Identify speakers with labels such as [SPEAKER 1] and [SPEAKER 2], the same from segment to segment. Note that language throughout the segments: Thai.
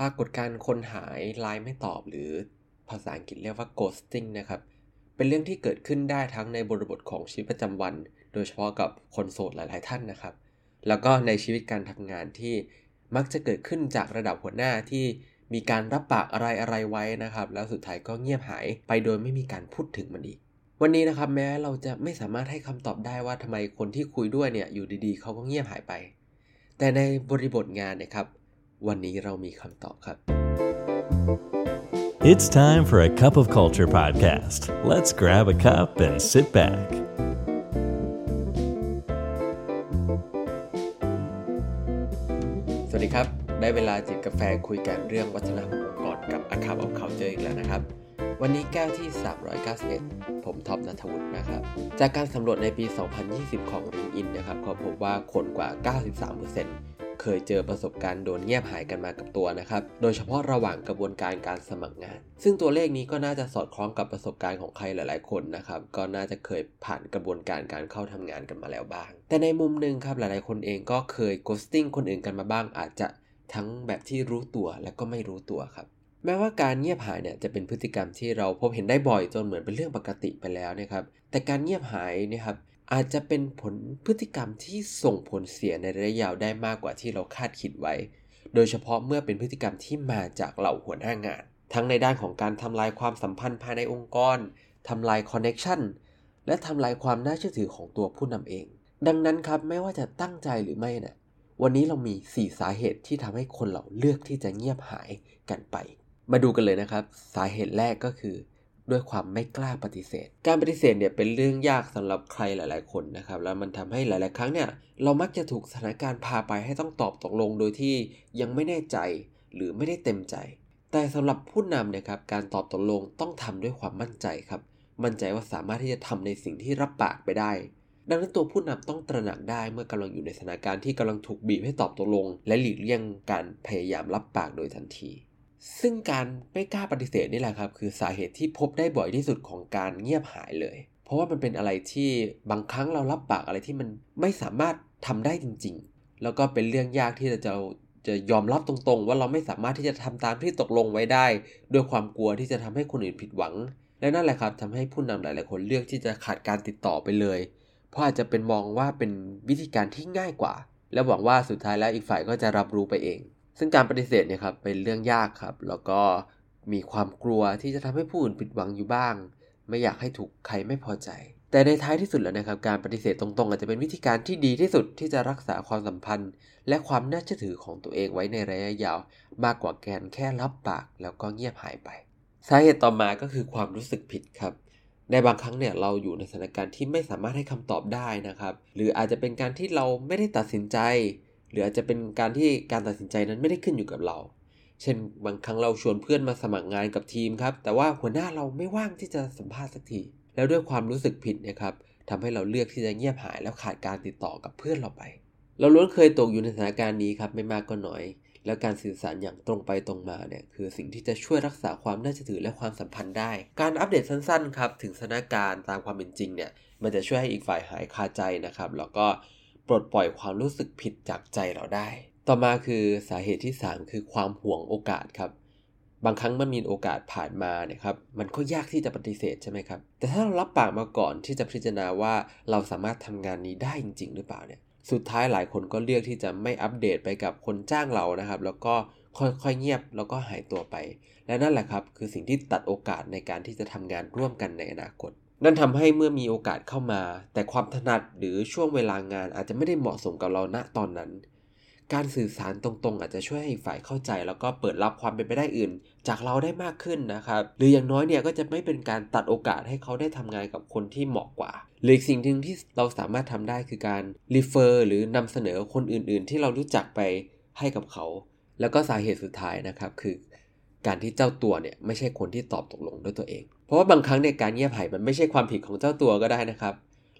[SPEAKER 1] ปรากฏการคนหายไลน์ไม่ตอบหรือภาษาอังกฤษเรียกว่า ghosting นะครับ เป็นเรื่องที่เกิดขึ้นได้ทั้งในบริบทของชีวิตประจำวัน โดยเฉพาะกับคนโสดหลาย ๆ ท่านนะครับ แล้วก็ในชีวิตการทำงานที่มักจะเกิดขึ้นจากระดับหัวหน้าที่มีการรับปากอะไรอะไรไว้นะครับ แล้วสุดท้ายก็เงียบหายไปโดยไม่มีการพูดถึงมันอีก วันนี้นะครับแม้เราจะไม่สามารถให้คำตอบได้ว่าทำไมคนที่คุยด้วยเนี่ยอยู่ดีๆ เขาก็เงียบหายไป แต่ในบริบทงานนะครับ วันนี้เรามีคำตอบครับ
[SPEAKER 2] It's time for a cup of culture podcast. Let's grab a cup and sit back.
[SPEAKER 1] สวัสดีครับ ได้เวลาจิบกาแฟคุยกันเรื่องวัฒนธรรมองค์กรกับอาคาบของเขาเจออีกแล้วนะครับวันนี้แก้วที่ 391 ผมท็อปนัทวุฒินะครับ จากการสำรวจในปี 2020 ของ LinkedIn นะครับเขาพบว่าคนกว่า 93%เเคยเจอประสบการณ์โดนเงียบหายกันมากับตัวนะครับ โดยเฉพาะระหว่างกระบวนการการสมัครงาน ซึ่งตัวเลขนี้ก็น่าจะสอดคล้องกับประสบการณ์ของใครหลายๆ คนนะครับ ก็น่าจะเคยผ่านกระบวนการการเข้าทำงานกันมาแล้วบ้าง แต่ในมุมหนึ่งครับหลายๆ คนเองก็เคย ghosting คนอื่นกันมาบ้าง อาจจะทั้งแบบที่รู้ตัวและก็ไม่รู้ตัวครับแม้ว่าการเงียบหายเนี่ยจะเป็นพฤติกรรมที่เราพบเห็นได้บ่อยจนเหมือนเป็นเรื่องปกติไปแล้วนะครับ แต่การเงียบหายนี่ยครับ อาจจะเป็นผลพฤติกรรมที่ส่งผลเสียในระยะยาวได้มากกว่าที่เราคาดคิดไว้ โดยเฉพาะเมื่อเป็นพฤติกรรมที่มาจากเหล่าหัวหน้างาน ทั้งในด้านของการทำลายความสัมพันธ์ภายในองค์กรทำลายคอนเน็ชันและทำลายความน่าเชื่อถือของตัวผู้นำเอง ดังนั้นครับไม่ว่าจะตั้งใจหรือไม่นะวันนี้เรามี 4 สาเหตุที่ทำให้คนเราเลือกที่จะเงียบหายกันไป มาดูกันเลยนะครับ สาเหตุแรกก็คือ ด้วยความไม่กล้าปฏิเสธ การปฏิเสธเนี่ยเป็นเรื่องยากสำหรับใครหลาย ๆ คนนะครับ แล้วมันทำให้หลาย ๆ ครั้งเนี่ยเรามักจะถูกสถานการณ์พาไปให้ต้องตอบตกลงโดยที่ยังไม่แน่ใจหรือไม่ได้เต็มใจ แต่สำหรับผู้นำเนี่ยครับการตอบตกลงต้องทำด้วยความมั่นใจครับ มั่นใจว่าสามารถที่จะทำในสิ่งที่รับปากไปได้ ดังนั้นตัวผู้นำต้องตระหนักได้เมื่อกำลังอยู่ในสถานการณ์ที่กำลังถูกบีบให้ตอบตกลง และหลีกเลี่ยงการพยายามรับปากโดยทันที ซึ่งการไม่กล้าปฏิเสธนี่แหละครับ คือสาเหตุที่พบได้บ่อยที่สุดของการเงียบหายเลย เพราะว่ามันเป็นอะไรที่บางครั้งเรารับปากอะไรที่มันไม่สามารถทำได้จริง ๆ แล้วก็เป็นเรื่องยากที่จะจะจะยอมรับตรงๆ ว่าเราไม่สามารถที่จะทำตามที่ตกลงไว้ได้ด้วยความกลัวที่จะทำให้คนอื่นผิดหวัง และนั่นแหละครับทำให้ผู้นำหลายๆคนเลือกที่จะขาดการติดต่อไปเลย เพราะอาจจะเป็นมองว่าเป็นวิธีการที่ง่ายกว่า และหวังว่าสุดท้ายแล้วอีกฝ่ายก็จะรับรู้ไปเอง ซึ่งการปฏิเสธเนี่ยครับเป็นเรื่องยากครับ แล้วก็มีความกลัวที่จะทำให้ผู้อื่นผิดหวังอยู่บ้าง ไม่อยากให้ถูกใครไม่พอใจ แต่ในท้ายที่สุดแล้วนะครับ การปฏิเสธตรงๆ อาจจะเป็นวิธีการที่ดีที่สุดที่จะรักษาความสัมพันธ์ และความน่าเชื่อถือของตัวเองไว้ในระยะยาว มากกว่าการแค่รับปาก แล้วก็เงียบหายไป สาเหตุต่อมาก็คือความรู้สึกผิดครับในบางครั้งเนี่ยเราอยู่ในสถานการณ์ที่ไม่สามารถให้คำตอบได้นะครับ หรืออาจจะเป็นการที่เราไม่ได้ตัดสินใจ หรืออาจจะเป็นการที่การตัดสินใจนั้นไม่ได้ขึ้นอยู่กับเรา เช่นบางครั้งเราชวนเพื่อนมาสมัครงานกับทีมครับ แต่ว่าหัวหน้าเราไม่ว่างที่จะสัมภาษณ์สักที แล้วด้วยความรู้สึกผิดนะครับทำให้เราเลือกที่จะเงียบหายแล้วขาดการติดต่อกับเพื่อนเราไป เราล้วนเคยตกอยู่ในสถานการณ์นี้ครับไม่มากก็น้อย แล้วการสื่อสารอย่างตรงไปตรงมาเนี่ยคือสิ่งที่จะช่วยรักษาความน่าเชื่อถือและความสัมพันธ์ได้ การอัปเดตสั้นๆครับถึงสถานการณ์ตามความเป็นจริงเนี่ยมันจะช่วยให้อีกฝ่ายหายคาใจนะครับแล้วก็ ปลดปล่อยความรู้สึกผิดจากใจเราได้ ต่อมาคือสาเหตุที่ 3 คือความห่วงโอกาสครับ บางครั้งมันมีโอกาสผ่านมาเนี่ยครับ มันก็ยากที่จะปฏิเสธใช่ไหมครับ แต่ถ้าเรารับปากมาก่อนที่จะพิจารณาว่าเราสามารถทำงานนี้ได้จริง ๆ หรือเปล่าเนี่ย สุดท้ายหลายคนก็เลือกที่จะไม่อัปเดตไปกับคนจ้างเรานะครับ แล้วก็ค่อยๆเงียบแล้วก็หายตัวไป และนั่นแหละครับ คือสิ่งที่ตัดโอกาสในการที่จะทำงานร่วมกันในอนาคต นั่นทำให้เมื่อมีโอกาสเข้ามา แต่ความถนัดหรือช่วงเวลางานอาจจะไม่ได้เหมาะสมกับเราณตอนนั้น การสื่อสารตรงๆ อาจจะช่วยให้ฝ่ายเข้าใจ แล้วก็เปิดรับความเป็นไปได้อื่น จากเราได้มากขึ้นนะครับ หรืออย่างน้อยเนี่ยก็จะไม่เป็นการตัดโอกาสให้เขาได้ทำงานกับคนที่เหมาะกว่าหรืออีกสิ่งหนึ่งที่เราสามารถทำได้คือการรีเฟอร์หรือนำเสนอคนอื่นๆ ที่เรารู้จักไปให้กับเขา แล้วก็สาเหตุสุดท้ายนะครับคือ การที่เจ้าตัวเนี่ยไม่ใช่คนที่ตอบตกลงด้วยตัวเอง เพราะว่าบางครั้งในการเงียบหายมันไม่ใช่ความผิดของเจ้าตัวก็ได้นะครับ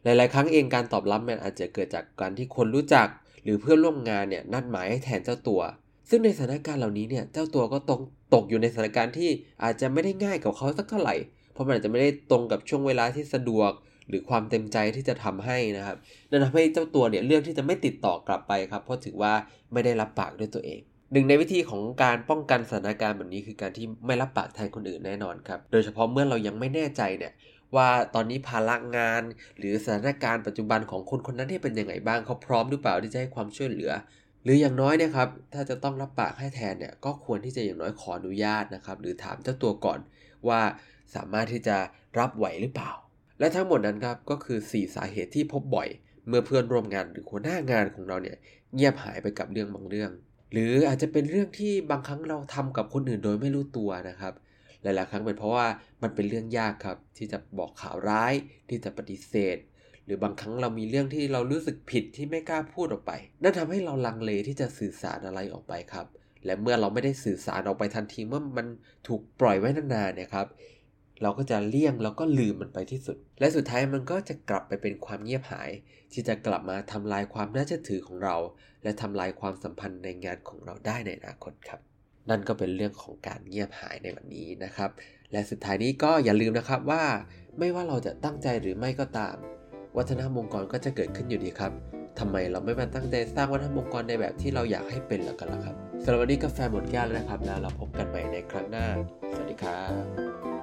[SPEAKER 1] หลาย ๆ ครั้งเองการตอบรับมันอาจจะเกิดจากการที่คนรู้จัก หรือเพื่อนร่วมงานเนี่ยนัดหมายให้แทนเจ้าตัว ซึ่งในสถานการณ์เหล่านี้เนี่ยเจ้าตัวก็ตกตกอยู่ในสถานการณ์ที่อาจจะไม่ได้ง่ายกับเขาสักเท่าไหร่ เพราะมันอาจจะไม่ได้ตรงกับช่วงเวลาที่สะดวก หรือความเต็มใจที่จะทำให้นะครับนั่นทำให้เจ้าตัวเนี่ยเลือกที่จะไม่ติดต่อกลับไปครับเพราะถือว่าไม่ได้รับปากด้วยตัวเอง หนึ่งในวิธีของการป้องกันสถานการณ์แบบนี้คือการที่ไม่รับปากแทนคนอื่นแน่นอนครับ โดยเฉพาะเมื่อเรายังไม่แน่ใจเนี่ยว่าตอนนี้ภาระงาน หรือสถานการณ์ปัจจุบันของคนคนนั้นที่เป็นยังไงบ้างเขาพร้อมหรือเปล่าที่จะให้ความช่วยเหลือ หรืออย่างน้อยเนี่ยครับถ้าจะต้องรับปากให้แทนเนี่ยก็ควรที่จะอย่างน้อยขออนุญาตนะครับหรือถามเจ้าตัวก่อนว่าสามารถที่จะรับไหวหรือเปล่า และทั้งหมดนั้นครับก็คือ 4 สาเหตุที่พบบ่อย เมื่อเพื่อนร่วมงานหรือหัวหน้างานของเราเนี่ยเงียบหายไปกับเรื่องบางเรื่อง หรืออาจจะเป็นเรื่องที่บางครั้งเราทำกับคนอื่นโดยไม่รู้ตัวนะครับ หลาย ๆ ครั้งเป็นเพราะว่ามันเป็นเรื่องยากครับ ที่จะบอกข่าวร้ายที่จะปฏิเสธ หรือบางครั้งเรามีเรื่องที่เรารู้สึกผิดที่ไม่กล้าพูดออกไป นั่นทำให้เราลังเลที่จะสื่อสารอะไรออกไปครับ และเมื่อเราไม่ได้สื่อสารออกไปทันทีเมื่อมันถูกปล่อยไว้นานๆเนี่ยครับ เราก็จะเลี่ยงแล้วก็ลืมมันไปที่สุด และสุดท้ายมันก็จะกลับไปเป็นความเงียบหาย ที่จะกลับมาทำลายความน่าเชื่อถือของเรา และทำลายความสัมพันธ์ในงานของเราได้ในอนาคตครับนั่นก็เป็นเรื่องของการเงียบหายในวันนี้นะครับ และสุดท้ายนี้ก็อย่าลืมนะครับว่า ไม่ว่าเราจะตั้งใจหรือไม่ก็ตาม วัฒนธรรมองค์กรก็จะเกิดขึ้นอยู่ดีครับทำไมเราไม่มาตั้งใจสร้างวัฒนธรรมองค์กรในแบบที่เราอยากให้เป็นแล้วกันล่ะครับสำหรับวันนี้กาแฟหมดแก้วแล้วนะครับ แล้วเราพบกันใหม่ในครั้งหน้า สวัสดีครับ